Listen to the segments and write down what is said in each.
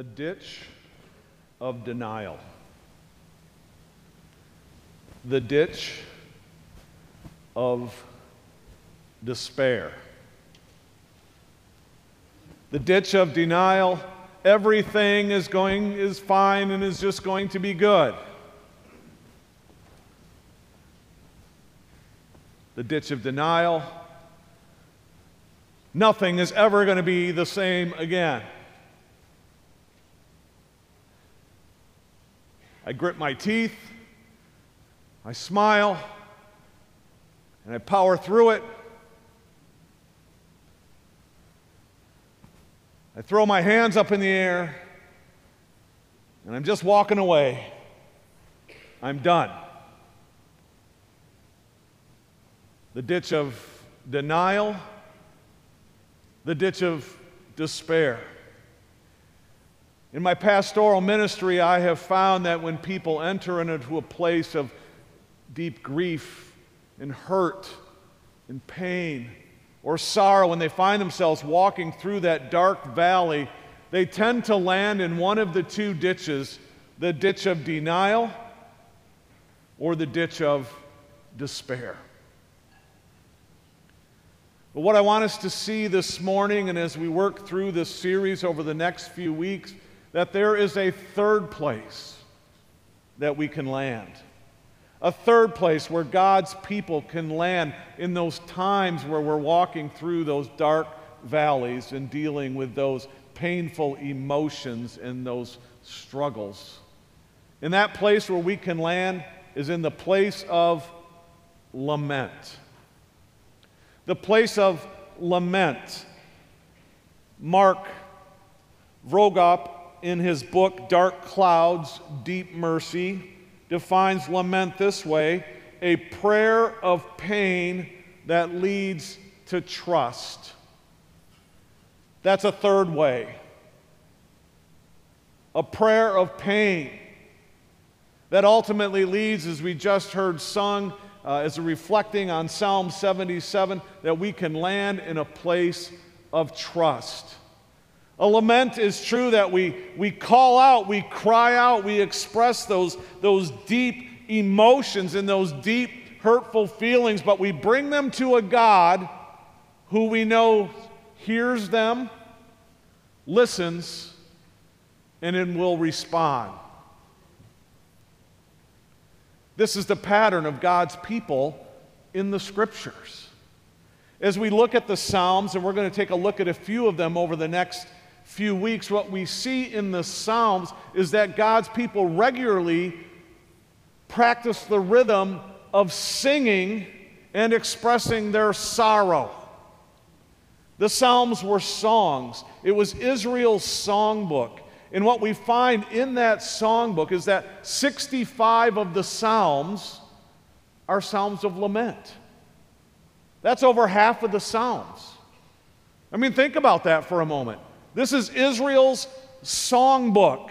the ditch of denial. The ditch of despair. The ditch of denial, everything is going is fine and is just going to be good. The ditch of denial, nothing is ever going to be the same again. I grit my teeth, I smile, and I power through it. I throw my hands up in the air, and I'm just walking away. I'm done. The ditch of denial, the ditch of despair. In my pastoral ministry, I have found that when people enter into a place of deep grief and hurt and pain or sorrow, when they find themselves walking through that dark valley, they tend to land in one of the two ditches the ditch of denial or the ditch of despair. But what I want us to see this morning, and as we work through this series over the next few weeks, that there is a third place that we can land. A third place where God's people can land in those times where we're walking through those dark valleys and dealing with those painful emotions and those struggles. And that place where we can land is in the place of lament. The place of lament. Mark Vroegop in his book, Dark Clouds, Deep Mercy, defines lament this way a prayer of pain that leads to trust. That's a third way. A prayer of pain that ultimately leads, as we just heard sung, uh, as a reflecting on Psalm 77, that we can land in a place of trust. A lament is true that we, we call out, we cry out, we express those, those deep emotions and those deep hurtful feelings, but we bring them to a God who we know hears them, listens, and then will respond. This is the pattern of God's people in the scriptures. As we look at the Psalms, and we're going to take a look at a few of them over the next few weeks, what we see in the Psalms is that God's people regularly practice the rhythm of singing and expressing their sorrow. The Psalms were songs, it was Israel's songbook. And what we find in that songbook is that 65 of the Psalms are Psalms of lament. That's over half of the Psalms. I mean, think about that for a moment. This is Israel's songbook.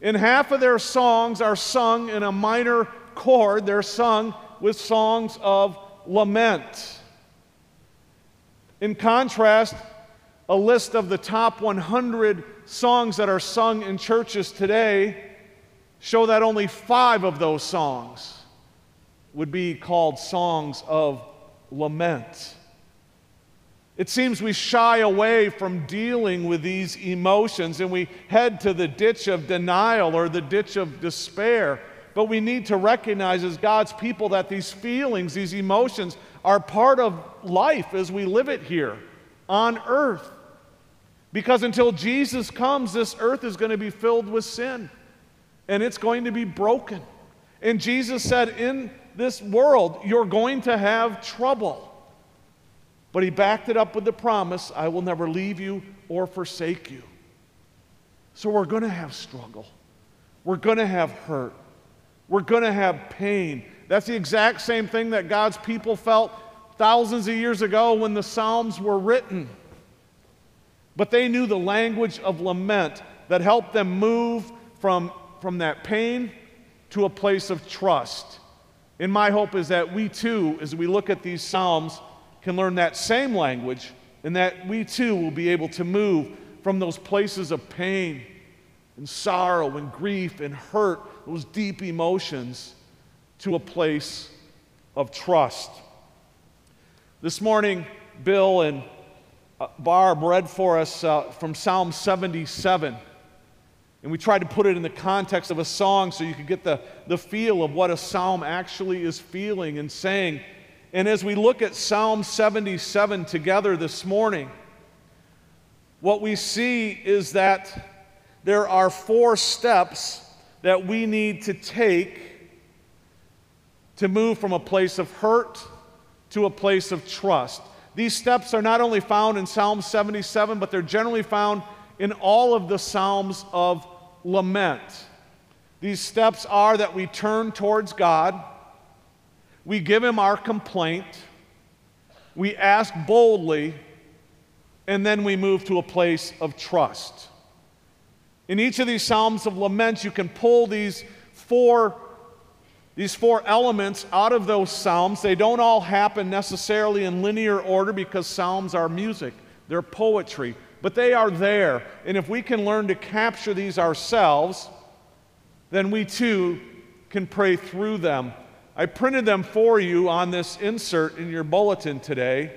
And half of their songs are sung in a minor chord, they're sung with songs of lament. In contrast, a list of the top 100 songs that are sung in churches today show that only five of those songs would be called songs of lament. It seems we shy away from dealing with these emotions and we head to the ditch of denial or the ditch of despair. But we need to recognize as God's people that these feelings, these emotions, are part of life as we live it here on earth. Because until Jesus comes, this earth is going to be filled with sin and it's going to be broken. And Jesus said, In this world, you're going to have trouble. But he backed it up with the promise I will never leave you or forsake you. So we're going to have struggle. We're going to have hurt. We're going to have pain. That's the exact same thing that God's people felt thousands of years ago when the Psalms were written. But they knew the language of lament that helped them move from, from that pain to a place of trust. And my hope is that we too, as we look at these Psalms, can learn that same language and that we too will be able to move from those places of pain and sorrow and grief and hurt, those deep emotions, to a place of trust. This morning, Bill and uh, Barb read for us uh, from Psalm 77. And we tried to put it in the context of a song so you could get the, the feel of what a psalm actually is feeling and saying. And as we look at Psalm 77 together this morning, what we see is that there are four steps that we need to take to move from a place of hurt to a place of trust. These steps are not only found in Psalm 77, but they're generally found in all of the Psalms of lament. These steps are that we turn towards God, we give Him our complaint, we ask boldly, and then we move to a place of trust. In each of these Psalms of lament, you can pull these four, these four elements out of those Psalms. They don't all happen necessarily in linear order because Psalms are music, they're poetry but they are there. And if we can learn to capture these ourselves, then we too can pray through them. I printed them for you on this insert in your bulletin today.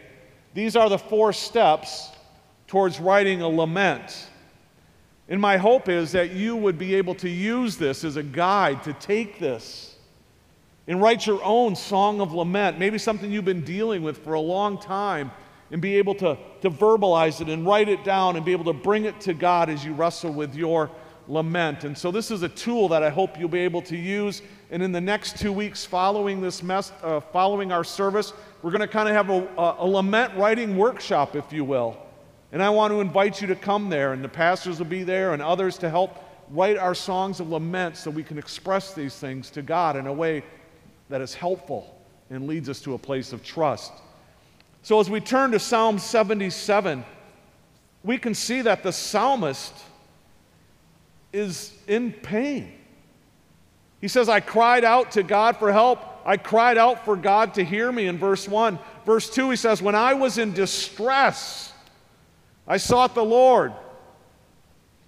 These are the four steps towards writing a lament. And my hope is that you would be able to use this as a guide to take this and write your own song of lament, maybe something you've been dealing with for a long time and be able to, to verbalize it and write it down and be able to bring it to God as you wrestle with your lament. And so, this is a tool that I hope you'll be able to use. And in the next two weeks following this mess, uh, following our service, we're going to kind of have a, a, a lament writing workshop, if you will. And I want to invite you to come there, and the pastors will be there and others to help write our songs of lament so we can express these things to God in a way that is helpful and leads us to a place of trust. So, as we turn to Psalm 77, we can see that the psalmist is in pain. He says, I cried out to God for help. I cried out for God to hear me in verse 1. Verse 2, he says, When I was in distress, I sought the Lord.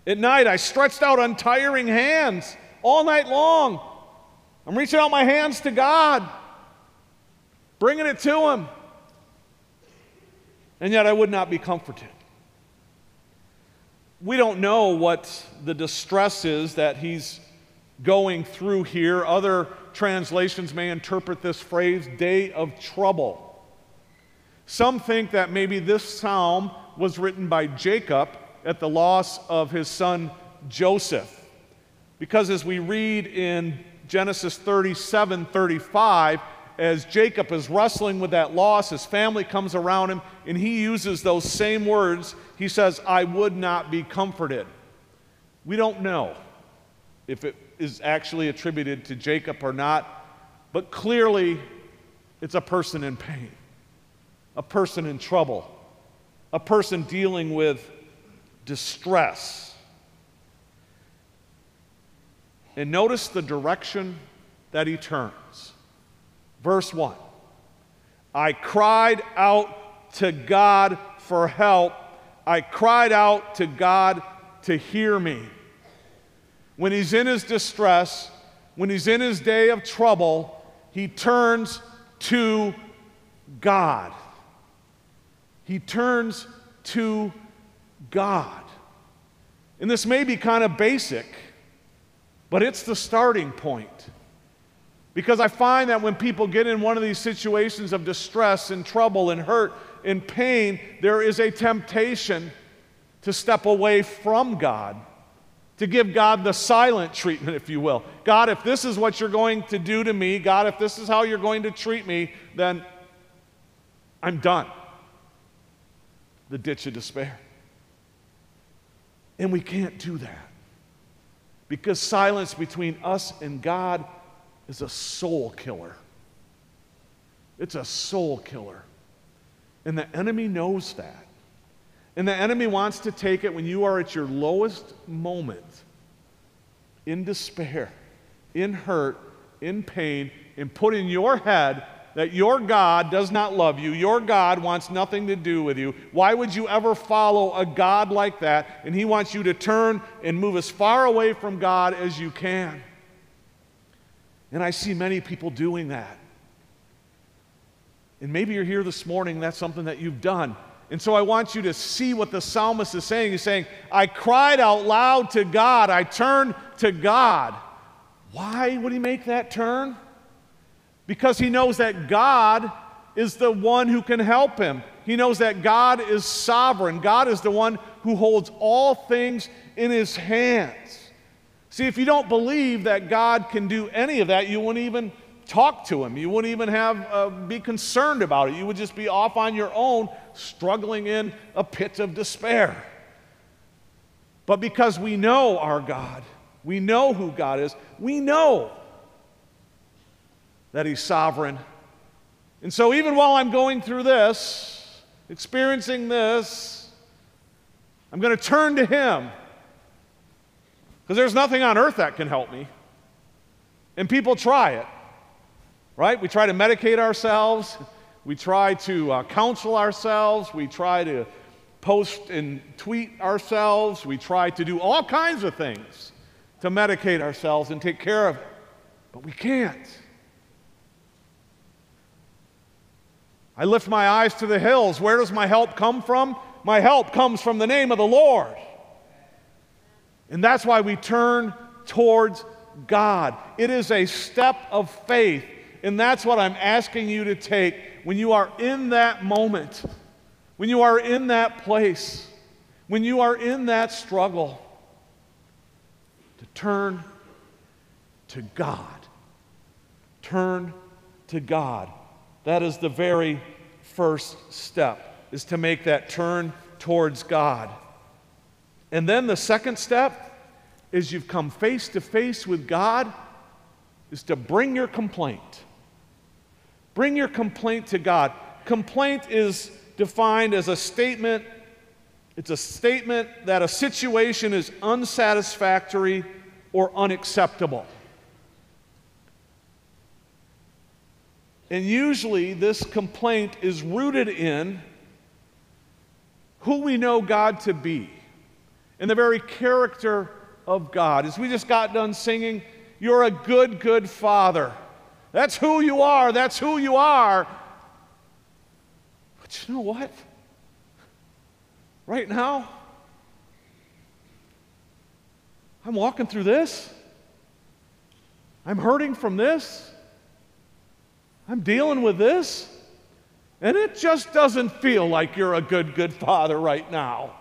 At night, I stretched out untiring hands all night long. I'm reaching out my hands to God, bringing it to Him and yet I would not be comforted. We don't know what the distress is that he's going through here. Other translations may interpret this phrase, day of trouble. Some think that maybe this psalm was written by Jacob at the loss of his son Joseph. Because as we read in Genesis 37 35, as Jacob is wrestling with that loss, his family comes around him, and he uses those same words. He says, I would not be comforted. We don't know if it is actually attributed to Jacob or not, but clearly it's a person in pain, a person in trouble, a person dealing with distress. And notice the direction that he turns. Verse 1 I cried out to God for help. I cried out to God to hear me. When he's in his distress, when he's in his day of trouble, he turns to God. He turns to God. And this may be kind of basic, but it's the starting point. Because I find that when people get in one of these situations of distress and trouble and hurt and pain, there is a temptation to step away from God, to give God the silent treatment, if you will. God, if this is what you're going to do to me, God, if this is how you're going to treat me, then I'm done. The ditch of despair. And we can't do that because silence between us and God is a soul killer. It's a soul killer. And the enemy knows that. And the enemy wants to take it when you are at your lowest moment, in despair, in hurt, in pain, and put in your head that your God does not love you, your God wants nothing to do with you, why would you ever follow a God like that? And He wants you to turn and move as far away from God as you can. And I see many people doing that. And maybe you're here this morning, that's something that you've done. And so I want you to see what the psalmist is saying. He's saying, I cried out loud to God, I turned to God. Why would he make that turn? Because he knows that God is the one who can help him. He knows that God is sovereign. God is the one who holds all things in his hands. See, if you don't believe that God can do any of that, you wouldn't even talk to him. You wouldn't even have uh, be concerned about it. You would just be off on your own, struggling in a pit of despair. But because we know our God, we know who God is. We know that He's sovereign. And so, even while I'm going through this, experiencing this, I'm going to turn to Him. Because there's nothing on earth that can help me. And people try it, right? We try to medicate ourselves, we try to uh, counsel ourselves, we try to post and tweet ourselves, we try to do all kinds of things to medicate ourselves and take care of it. But we can't. I lift my eyes to the hills. Where does my help come from? My help comes from the name of the Lord. And that's why we turn towards God. It is a step of faith. And that's what I'm asking you to take when you are in that moment, when you are in that place, when you are in that struggle to turn to God. Turn to God. That is the very first step, is to make that turn towards God. And then the second step is you've come face to face with God, is to bring your complaint. Bring your complaint to God. Complaint is defined as a statement it's a statement that a situation is unsatisfactory or unacceptable. And usually, this complaint is rooted in who we know God to be, in the very character of God. As we just got done singing, You're a good, good Father. That's who you are. That's who you are. But you know what? right now. I'm walking through this. I'm hurting from this. I'm dealing with this. And it just doesn't feel like you're a good, good father right now.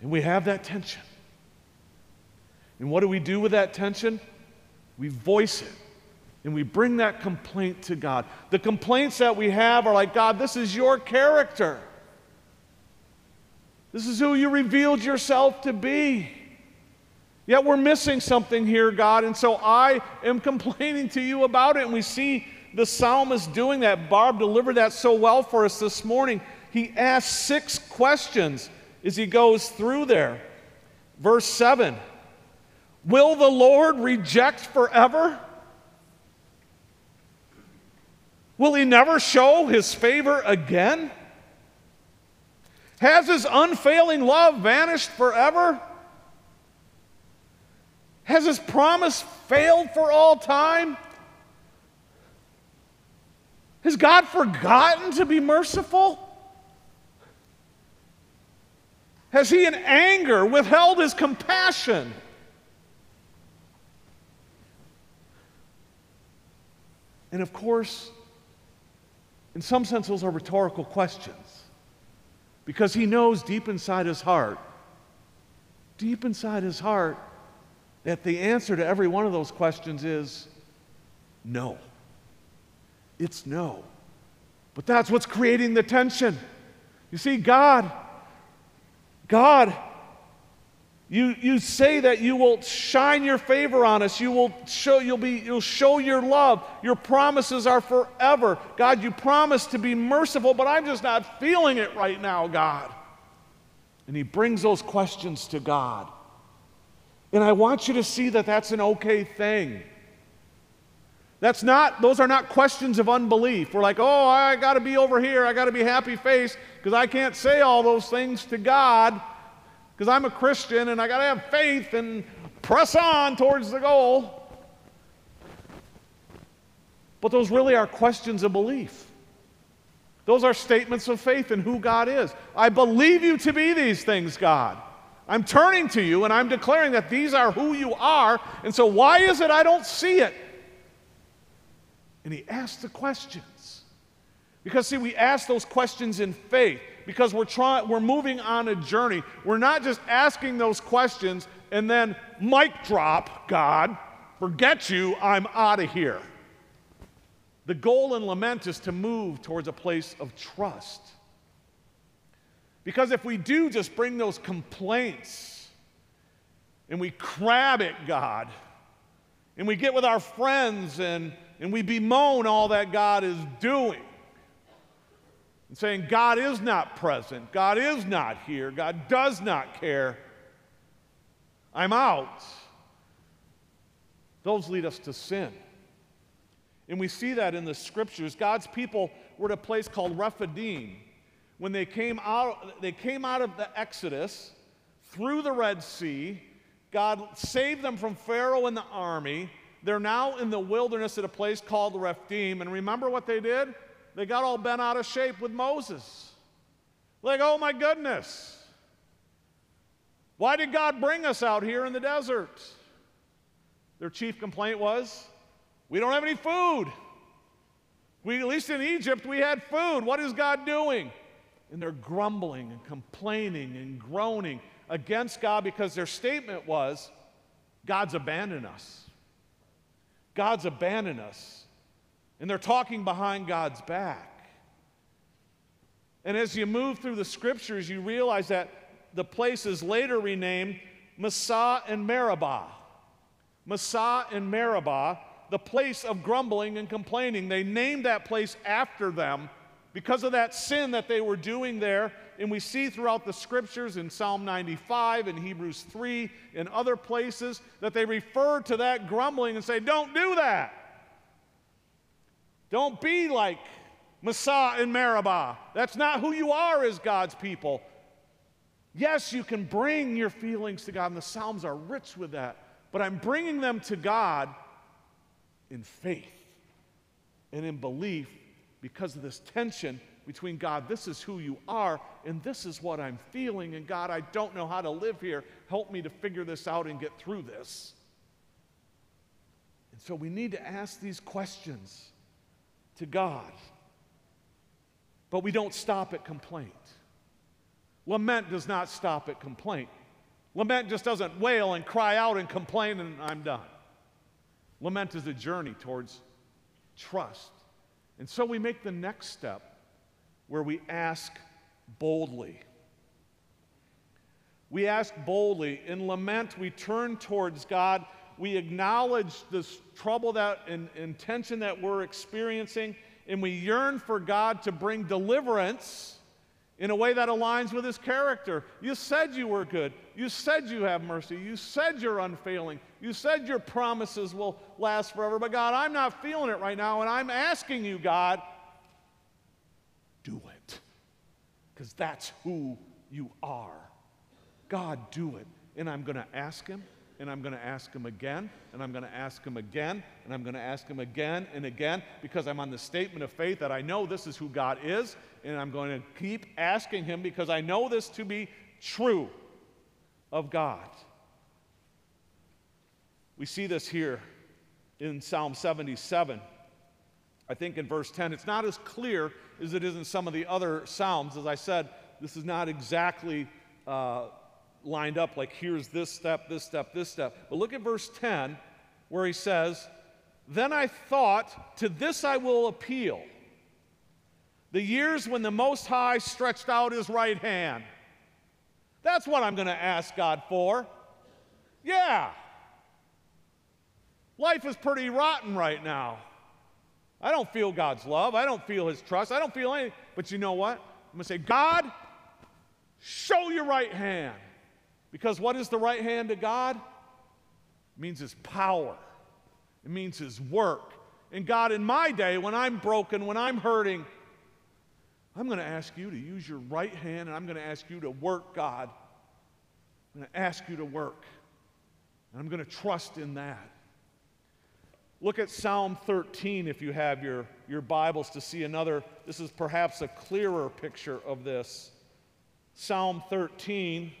And we have that tension. And what do we do with that tension? We voice it and we bring that complaint to God. The complaints that we have are like, God, this is your character. This is who you revealed yourself to be. Yet we're missing something here, God, and so I am complaining to you about it. And we see the psalmist doing that. Barb delivered that so well for us this morning. He asks six questions as he goes through there. Verse 7 Will the Lord reject forever? Will he never show his favor again? Has his unfailing love vanished forever? Has his promise failed for all time? Has God forgotten to be merciful? Has he in anger withheld his compassion? And of course, in some sense, those are rhetorical questions because he knows deep inside his heart, deep inside his heart, that the answer to every one of those questions is no. It's no. But that's what's creating the tension. You see, God, God you, you say that you will shine your favor on us. You will show, you'll, be, you'll show your love. Your promises are forever. God, you promise to be merciful, but I'm just not feeling it right now, God. And he brings those questions to God. And I want you to see that that's an okay thing. That's not, those are not questions of unbelief. We're like, oh, I got to be over here. I got to be happy faced because I can't say all those things to God because I'm a Christian and I got to have faith and press on towards the goal. But those really are questions of belief. Those are statements of faith in who God is. I believe you to be these things, God. I'm turning to you and I'm declaring that these are who you are. And so, why is it I don't see it? And he asked the questions. Because, see, we ask those questions in faith because we're, trying, we're moving on a journey. We're not just asking those questions and then mic drop, God, forget you, I'm out of here. The goal in lament is to move towards a place of trust. Because if we do just bring those complaints and we crab it, God, and we get with our friends and, and we bemoan all that God is doing, and saying, God is not present, God is not here, God does not care, I'm out, those lead us to sin. And we see that in the scriptures. God's people were at a place called Rephidim. When they came out, they came out of the Exodus through the Red Sea. God saved them from Pharaoh and the army. They're now in the wilderness at a place called Rephidim. And remember what they did? They got all bent out of shape with Moses. Like, oh my goodness. Why did God bring us out here in the desert? Their chief complaint was we don't have any food. We, at least in Egypt, we had food. What is God doing? And they're grumbling and complaining and groaning against God because their statement was, God's abandoned us. God's abandoned us. And they're talking behind God's back. And as you move through the scriptures, you realize that the place is later renamed Massah and Meribah. Massah and Meribah the place of grumbling and complaining. They named that place after them because of that sin that they were doing there. And we see throughout the scriptures in Psalm 95 and Hebrews 3 and other places that they refer to that grumbling and say, Don't do that. Don't be like Massah and Meribah. That's not who you are as God's people. Yes, you can bring your feelings to God, and the Psalms are rich with that. But I'm bringing them to God in faith and in belief because of this tension between God, this is who you are, and this is what I'm feeling, and God, I don't know how to live here. Help me to figure this out and get through this. And so we need to ask these questions to God. But we don't stop at complaint. Lament does not stop at complaint. Lament just doesn't wail and cry out and complain and I'm done. Lament is a journey towards trust. And so we make the next step where we ask boldly. We ask boldly. In lament, we turn towards God. We acknowledge this trouble that and, and tension that we're experiencing, and we yearn for God to bring deliverance in a way that aligns with his character. You said you were good. You said you have mercy. You said you're unfailing. You said your promises will last forever. But God, I'm not feeling it right now, and I'm asking you, God, do it. Because that's who you are. God, do it. And I'm going to ask him and I'm going to ask him again, and I'm going to ask him again, and I'm going to ask him again and again because I'm on the statement of faith that I know this is who God is, and I'm going to keep asking him because I know this to be true of God. We see this here in Psalm 77. I think in verse 10, it's not as clear as it is in some of the other Psalms. As I said, this is not exactly uh, lined up like here's this step, this step, this step. But look at verse 10 where he says, Then I thought, to this I will appeal. The years when the Most High stretched out his right hand. That's what I'm going to ask God for. Yeah. Life is pretty rotten right now. I don't feel God's love. I don't feel his trust. I don't feel anything. But you know what? I'm going to say, God, show your right hand. Because what is the right hand of God? It means His power, it means His work, And God, in my day, when I'm broken, when I'm hurting, I'm going to ask you to use your right hand and I'm going to ask you to work, God. I'm going to ask you to work. And I'm going to trust in that. Look at Psalm 13 if you have your, your Bibles to see another. This is perhaps a clearer picture of this. Psalm 13.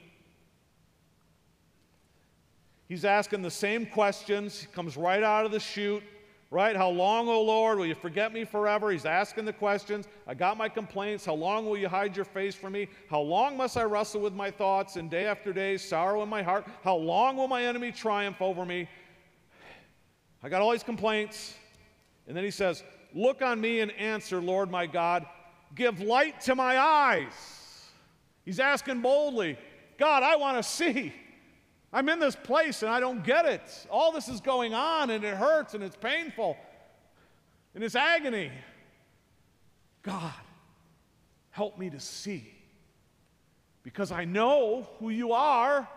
He's asking the same questions. He comes right out of the chute, right? How long, O Lord, will you forget me forever? He's asking the questions. I got my complaints. How long will you hide your face from me? How long must I wrestle with my thoughts and day after day sorrow in my heart? How long will my enemy triumph over me? I got all these complaints. And then he says, Look on me and answer, Lord my God. Give light to my eyes. He's asking boldly, God, I want to see. I'm in this place and I don't get it. All this is going on and it hurts and it's painful and it's agony. God, help me to see. Because I know who you are,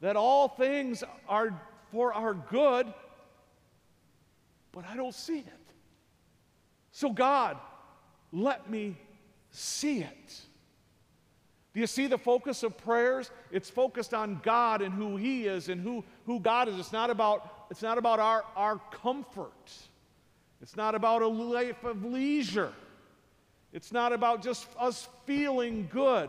that all things are for our good, but I don't see it. So, God, let me see it. Do you see the focus of prayers? It's focused on God and who He is and who, who God is. It's not about, it's not about our, our comfort. It's not about a life of leisure. It's not about just us feeling good,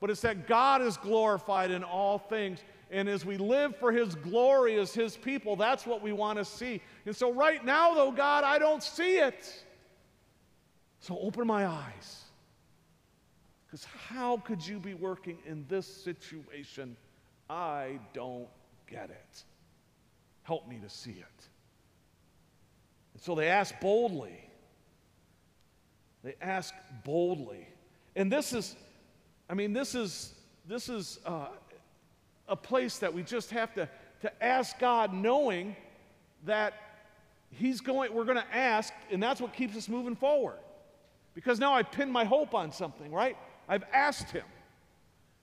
but it's that God is glorified in all things. And as we live for His glory as His people, that's what we want to see. And so, right now, though, God, I don't see it. So, open my eyes. Because how could you be working in this situation? I don't get it. Help me to see it. And so they ask boldly. They ask boldly. And this is, I mean, this is, this is uh, a place that we just have to, to ask God knowing that He's going, we're going to ask, and that's what keeps us moving forward. Because now I pin my hope on something, right? I've asked Him.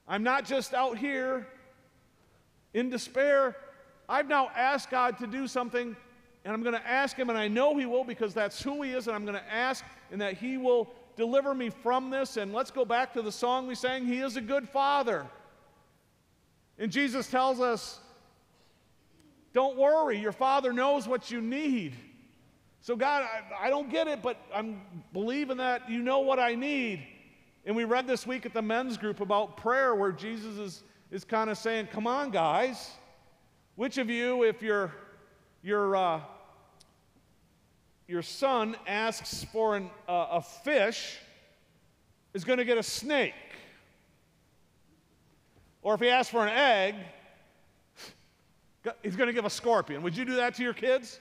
I'm not just out here in despair. I've now asked God to do something, and I'm going to ask Him, and I know He will because that's who He is, and I'm going to ask, and that He will deliver me from this. And let's go back to the song we sang He is a good Father. And Jesus tells us, don't worry, your Father knows what you need. So, God, I, I, don't get it, but I'm believing that you know what I need. And we read this week at the men's group about prayer where Jesus is, is kind of saying, Come on, guys. Which of you, if your, your, uh, your son asks for an, uh, a fish, is going to get a snake? Or if he asks for an egg, he's going to give a scorpion. Would you do that to your kids?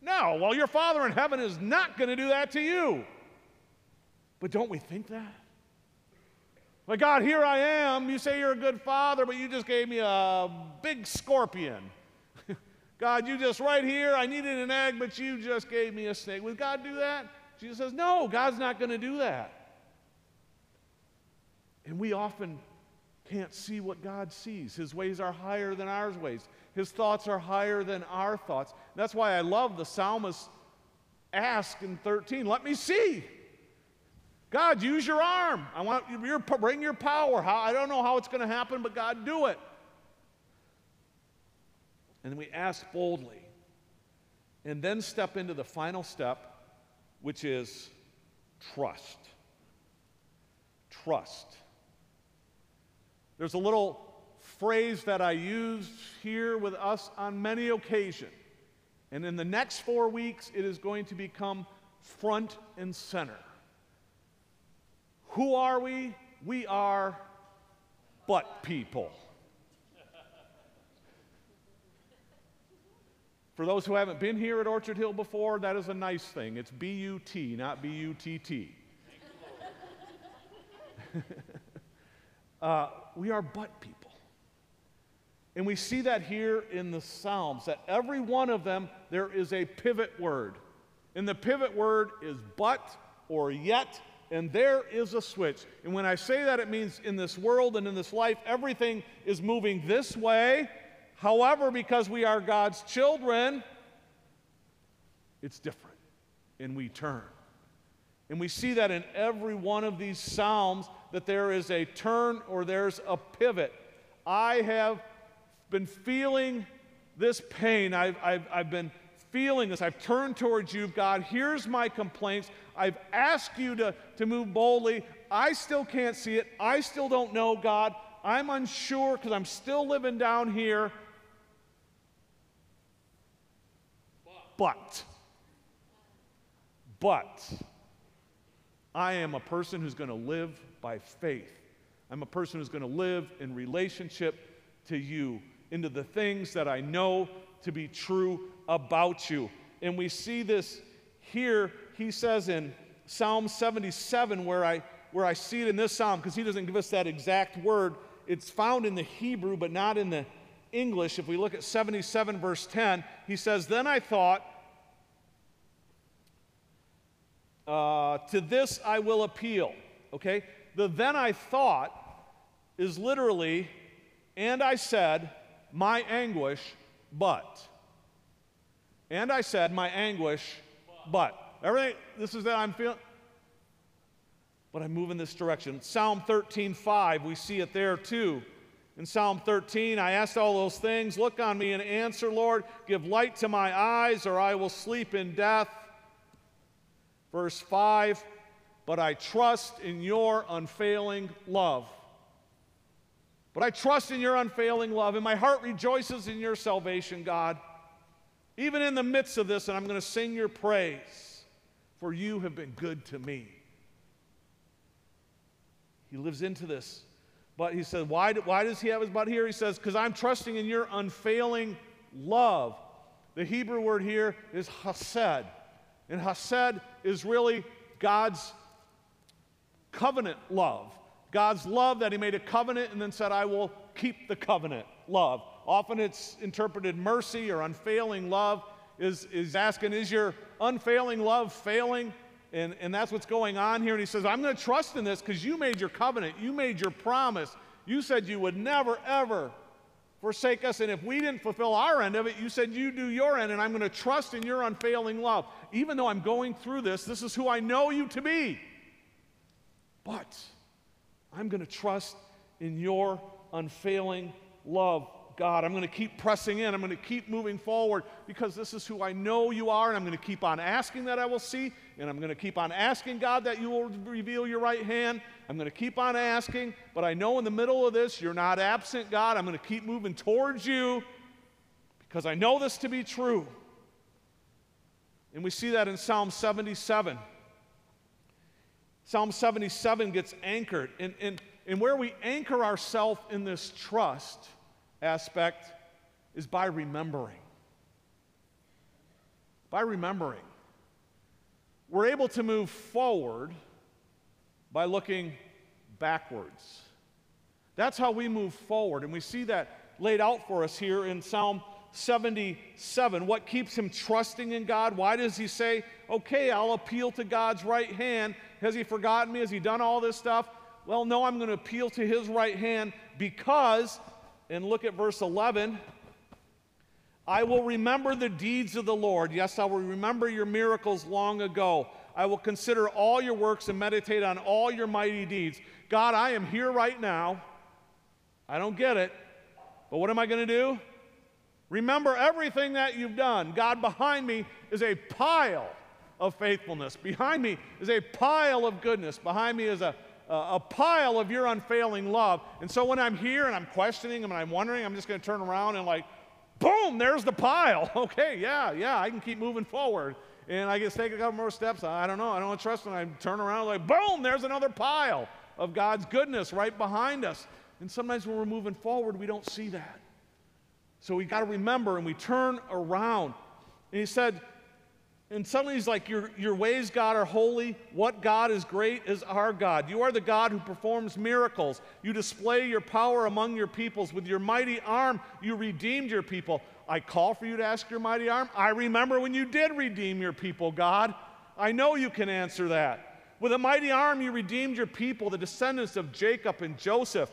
No. Well, your Father in heaven is not going to do that to you. But don't we think that? Like, God, here I am. You say you're a good father, but you just gave me a big scorpion. God, you just right here, I needed an egg, but you just gave me a snake. Would God do that? Jesus says, No, God's not going to do that. And we often can't see what God sees. His ways are higher than our ways, His thoughts are higher than our thoughts. That's why I love the psalmist ask in 13, Let me see. God, use your arm. I want your, bring your power. I don't know how it's going to happen, but God, do it. And we ask boldly. And then step into the final step, which is trust. Trust. There's a little phrase that I use here with us on many occasions. And in the next four weeks, it is going to become front and center. Who are we? We are butt people. For those who haven't been here at Orchard Hill before, that is a nice thing. It's B U T, not B U T T. Uh, we are butt people. And we see that here in the Psalms, that every one of them, there is a pivot word. And the pivot word is but or yet and there is a switch. And when I say that, it means in this world and in this life, everything is moving this way. However, because we are God's children, it's different. and we turn. And we see that in every one of these Psalms that there is a turn or there's a pivot. I have been feeling this pain. I've, I've, I've been feeling this. I've turned towards you, God. Here's my complaints. I've asked you to, to move boldly. I still can't see it. I still don't know, God. I'm unsure because I'm still living down here. But, but, I am a person who's going to live by faith. I'm a person who's going to live in relationship to you, into the things that I know to be true about you. And we see this here, he says in Psalm 77, where I, where I see it in this psalm, because he doesn't give us that exact word. It's found in the Hebrew, but not in the English. If we look at 77, verse 10, he says, Then I thought, uh, to this I will appeal. Okay? The then I thought is literally, and I said, my anguish, but. And I said, my anguish, but. Everything, this is that I'm feeling. But I move in this direction. Psalm 13, 5, we see it there too. In Psalm 13, I asked all those things. Look on me and answer, Lord. Give light to my eyes, or I will sleep in death. Verse 5 But I trust in your unfailing love. But I trust in your unfailing love, and my heart rejoices in your salvation, God. Even in the midst of this, and I'm going to sing your praise, for you have been good to me. He lives into this. But he says, why, why does he have his butt here? He says, because I'm trusting in your unfailing love. The Hebrew word here is hesed. And Hesed is really God's covenant love. God's love that He made a covenant and then said, I will keep the covenant love. Often it's interpreted mercy or unfailing love, is, is asking, Is your unfailing love failing? And, and that's what's going on here. And He says, I'm going to trust in this because you made your covenant, you made your promise. You said you would never, ever forsake us. And if we didn't fulfill our end of it, you said you do your end, and I'm going to trust in your unfailing love. Even though I'm going through this, this is who I know you to be. But I'm going to trust in your unfailing love. God. I'm going to keep pressing in. I'm going to keep moving forward because this is who I know you are, and I'm going to keep on asking that I will see, and I'm going to keep on asking God that you will reveal your right hand. I'm going to keep on asking, but I know in the middle of this, you're not absent, God. I'm going to keep moving towards you because I know this to be true. And we see that in Psalm 77. Psalm 77 gets anchored. And, and, and where we anchor ourselves in this trust aspect is by remembering. By remembering. We're able to move forward by looking backwards. That's how we move forward. And we see that laid out for us here in Psalm 77. What keeps him trusting in God? Why does he say, okay, I'll appeal to God's right hand? Has he forgotten me? Has he done all this stuff? Well, no, I'm going to appeal to his right hand because and look at verse 11. I will remember the deeds of the Lord. Yes, I will remember your miracles long ago. I will consider all your works and meditate on all your mighty deeds. God, I am here right now. I don't get it, but what am I going to do? Remember everything that you've done. God, behind me is a pile of faithfulness. Behind me is a pile of goodness. Behind me is a Uh, a pile of your unfailing love. And so when I'm here and I'm questioning and I'm wondering, I'm just going to turn around and like, boom, there's the pile. Okay, yeah, yeah, I can keep moving forward. And I just take a couple more steps. I don't know. I don't trust when I turn around like, boom, there's another pile of God's goodness right behind us. And sometimes when we're moving forward, we don't see that. So we got to remember and we turn around. And he said, and suddenly he's like, your, your ways, God, are holy. What God is great is our God. You are the God who performs miracles. You display your power among your peoples. With your mighty arm, you redeemed your people. I call for you to ask your mighty arm. I remember when you did redeem your people, God. I know you can answer that. With a mighty arm, you redeemed your people, the descendants of Jacob and Joseph.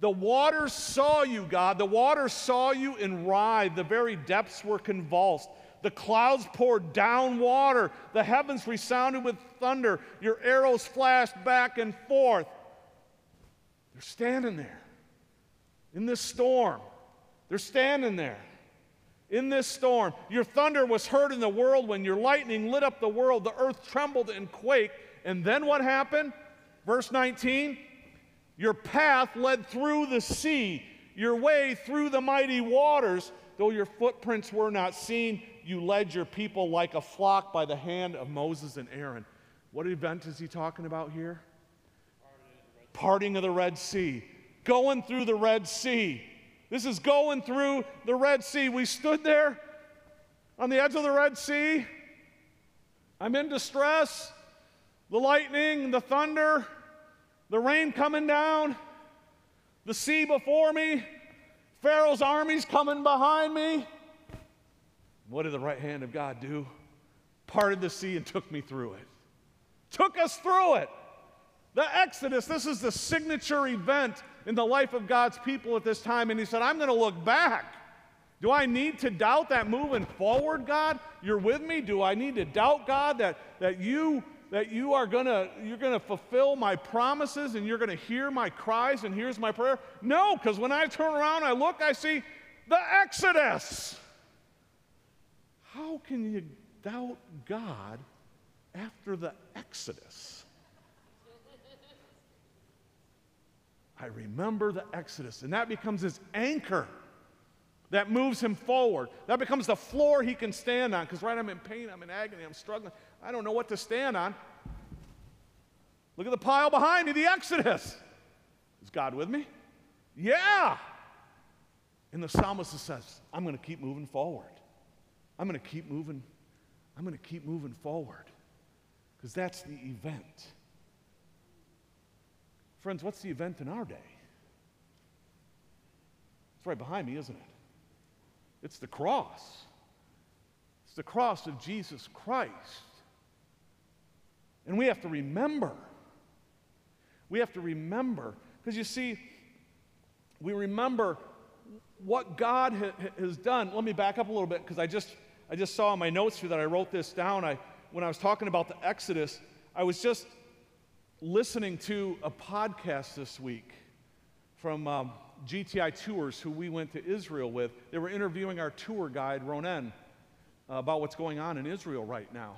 The waters saw you, God. The waters saw you and writhed. The very depths were convulsed. The clouds poured down water. The heavens resounded with thunder. Your arrows flashed back and forth. They're standing there in this storm. They're standing there in this storm. Your thunder was heard in the world when your lightning lit up the world. The earth trembled and quaked. And then what happened? Verse 19 Your path led through the sea, your way through the mighty waters. Though your footprints were not seen, you led your people like a flock by the hand of Moses and Aaron. What event is he talking about here? Parting of the Red Sea. Going through the Red Sea. This is going through the Red Sea. We stood there on the edge of the Red Sea. I'm in distress. The lightning, the thunder, the rain coming down, the sea before me, Pharaoh's armies coming behind me. What did the right hand of God do? Parted the sea and took me through it. Took us through it. The Exodus, this is the signature event in the life of God's people at this time. And he said, I'm going to look back. Do I need to doubt that moving forward, God? You're with me? Do I need to doubt, God, that, that you that you are gonna you're gonna fulfill my promises and you're gonna hear my cries and here's my prayer? No, because when I turn around, I look, I see the Exodus. How can you doubt God after the Exodus? I remember the Exodus. And that becomes his anchor that moves him forward. That becomes the floor he can stand on. Because, right, I'm in pain, I'm in agony, I'm struggling. I don't know what to stand on. Look at the pile behind me, the Exodus. Is God with me? Yeah. And the psalmist says, I'm going to keep moving forward. I'm going to keep moving. I'm going to keep moving forward. Because that's the event. Friends, what's the event in our day? It's right behind me, isn't it? It's the cross. It's the cross of Jesus Christ. And we have to remember. We have to remember. Because you see, we remember what God ha- has done. Let me back up a little bit because I just, I just saw in my notes here that I wrote this down. I, when I was talking about the Exodus, I was just listening to a podcast this week from um, GTI Tours, who we went to Israel with. They were interviewing our tour guide, Ronen, uh, about what's going on in Israel right now.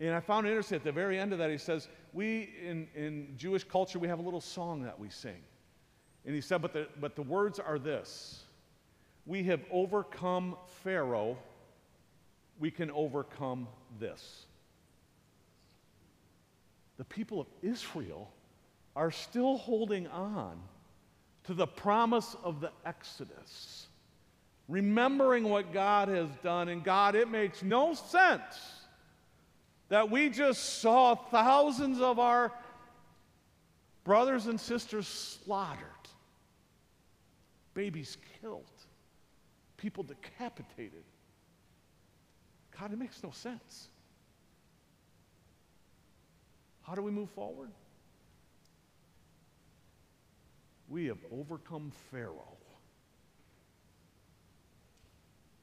And I found it interesting at the very end of that, he says, We, in, in Jewish culture, we have a little song that we sing. And he said, but the, but the words are this We have overcome Pharaoh, we can overcome this the people of Israel are still holding on to the promise of the Exodus, remembering what God has done. And God, it makes no sense that we just saw thousands of our brothers and sisters slaughtered, babies killed, people decapitated. God, it makes no sense. How do we move forward? We have overcome Pharaoh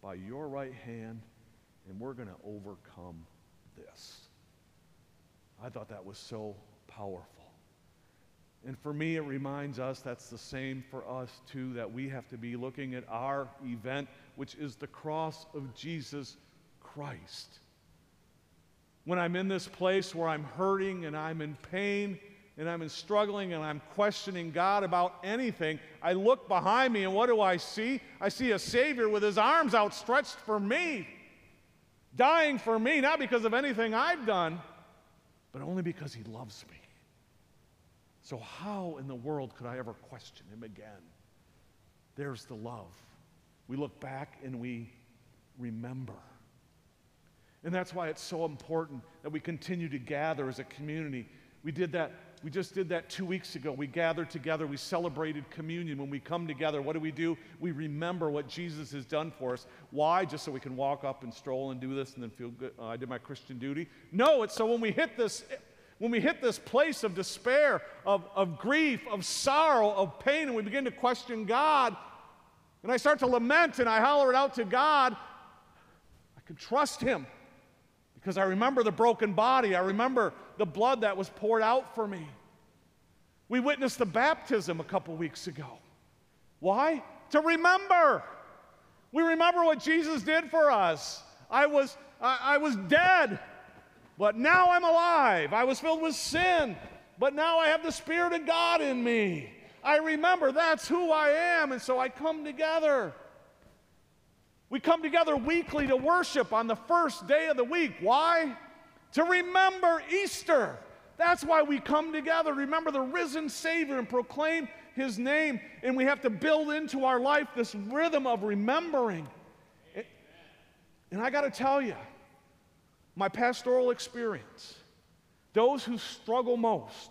by your right hand, and we're going to overcome this. I thought that was so powerful. And for me, it reminds us that's the same for us too, that we have to be looking at our event, which is the cross of Jesus Christ when I'm in this place where I'm hurting and I'm in pain and I'm in struggling and I'm questioning God about anything, I look behind me and what do I see? I see a Savior with his arms outstretched for me, dying for me, not because of anything I've done, but only because he loves me. So, how in the world could I ever question him again? There's the love. We look back and we remember. And that's why it's so important that we continue to gather as a community. We did that, we just did that two weeks ago. We gathered together, we celebrated communion. When we come together, what do we do? We remember what Jesus has done for us. Why? Just so we can walk up and stroll and do this and then feel good. Uh, I did my Christian duty. No, it's so when we hit this, when we hit this place of despair, of, of grief, of sorrow, of pain, and we begin to question God, and I start to lament and I holler it out to God, I can trust Him because I remember the broken body. I remember the blood that was poured out for me. We witnessed the baptism a couple weeks ago. Why? To remember. We remember what Jesus did for us. I was, I, I was dead, but now I'm alive. I was filled with sin, but now I have the Spirit of God in me. I remember that's who I am, and so I come together. We come together weekly to worship on the first day of the week. Why? To remember Easter. That's why we come together, remember the risen Savior, and proclaim His name. And we have to build into our life this rhythm of remembering. And I got to tell you, my pastoral experience, those who struggle most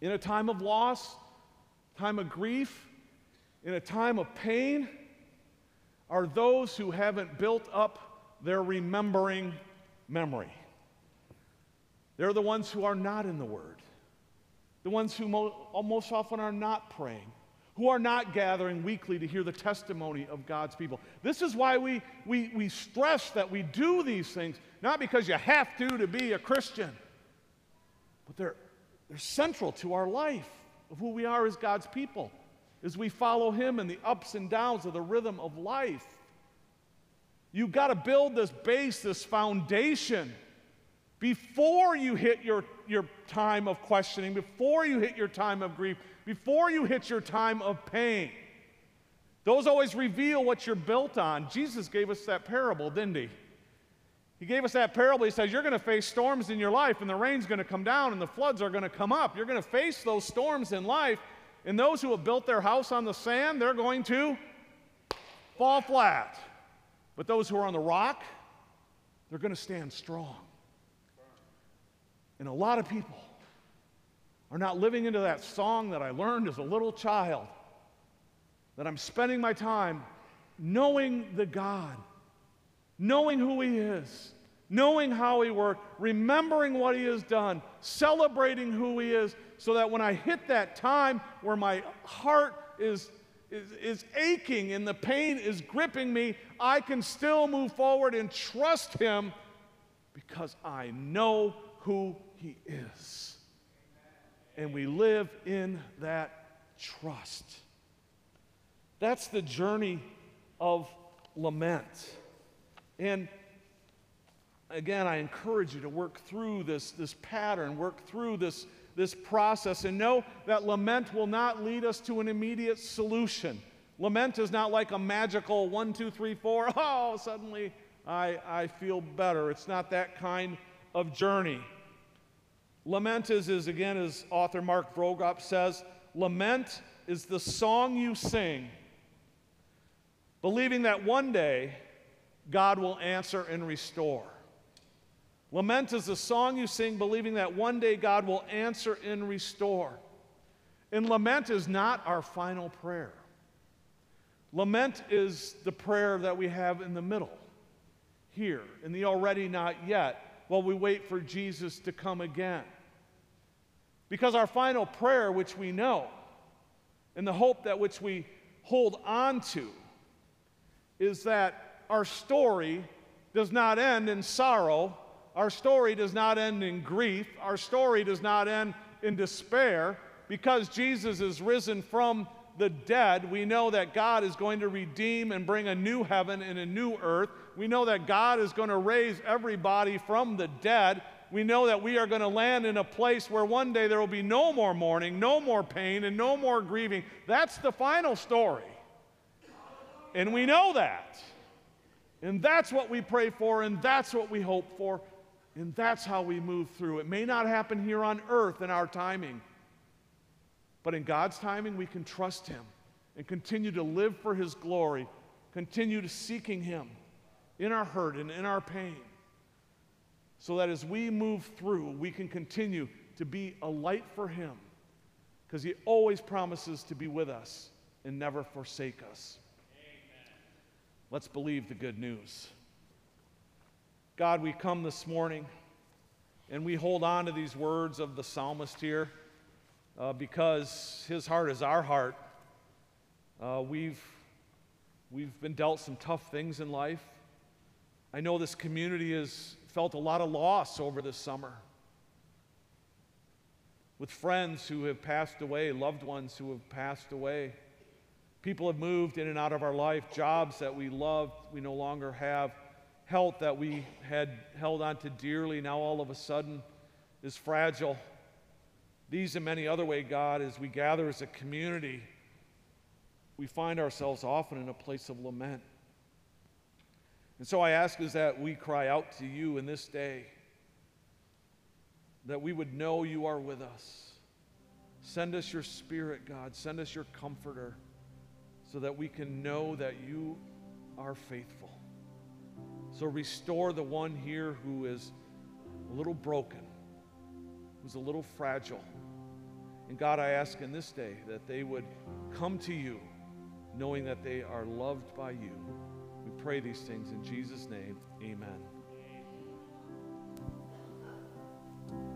in a time of loss, time of grief, in a time of pain, are those who haven't built up their remembering memory. They're the ones who are not in the Word, the ones who mo- most often are not praying, who are not gathering weekly to hear the testimony of God's people. This is why we, we, we stress that we do these things, not because you have to to be a Christian, but they're, they're central to our life of who we are as God's people, as we follow Him in the ups and downs of the rhythm of life. You've got to build this base, this foundation before you hit your, your time of questioning, before you hit your time of grief, before you hit your time of pain. Those always reveal what you're built on. Jesus gave us that parable, didn't he? He gave us that parable. He says, You're going to face storms in your life, and the rain's going to come down, and the floods are going to come up. You're going to face those storms in life, and those who have built their house on the sand, they're going to fall flat. But those who are on the rock, they're going to stand strong. And a lot of people are not living into that song that I learned as a little child. That I'm spending my time knowing the God, knowing who He is, knowing how He worked, remembering what He has done, celebrating who He is, so that when I hit that time where my heart is, is, is aching and the pain is gripping me, I can still move forward and trust Him because I know who He is. And we live in that trust. That's the journey of lament. And again, I encourage you to work through this, this pattern, work through this, this process, and know that lament will not lead us to an immediate solution. Lament is not like a magical one, two, three, four, oh, suddenly I, I feel better. It's not that kind of journey. Lament is, is, again, as author Mark Vroegop says, lament is the song you sing, believing that one day God will answer and restore. Lament is the song you sing, believing that one day God will answer and restore. And lament is not our final prayer. Lament is the prayer that we have in the middle, here, in the already not yet while we wait for Jesus to come again. Because our final prayer, which we know, and the hope that which we hold on to, is that our story does not end in sorrow, our story does not end in grief, our story does not end in despair. Because Jesus is risen from the dead, we know that God is going to redeem and bring a new heaven and a new earth. We know that God is going to raise everybody from the dead. We know that we are going to land in a place where one day there will be no more mourning, no more pain, and no more grieving. That's the final story. And we know that. And that's what we pray for, and that's what we hope for, and that's how we move through. It may not happen here on earth in our timing. But in God's timing, we can trust Him and continue to live for His glory, continue to seeking Him in our hurt and in our pain, so that as we move through, we can continue to be a light for Him, because He always promises to be with us and never forsake us. Amen. Let's believe the good news. God, we come this morning and we hold on to these words of the psalmist here uh, because his heart is our heart. Uh, we've, we've been dealt some tough things in life, I know this community has felt a lot of loss over this summer. With friends who have passed away, loved ones who have passed away. People have moved in and out of our life, jobs that we loved, we no longer have, health that we had held on to dearly, now all of a sudden is fragile. These and many other ways, God, as we gather as a community, we find ourselves often in a place of lament. And so I ask is that we cry out to you in this day, that we would know you are with us. Send us your spirit, God. Send us your comforter so that we can know that you are faithful. So restore the one here who is a little broken, who's a little fragile. And God, I ask in this day that they would come to you knowing that they are loved by you. We pray these things in Jesus' name. Amen.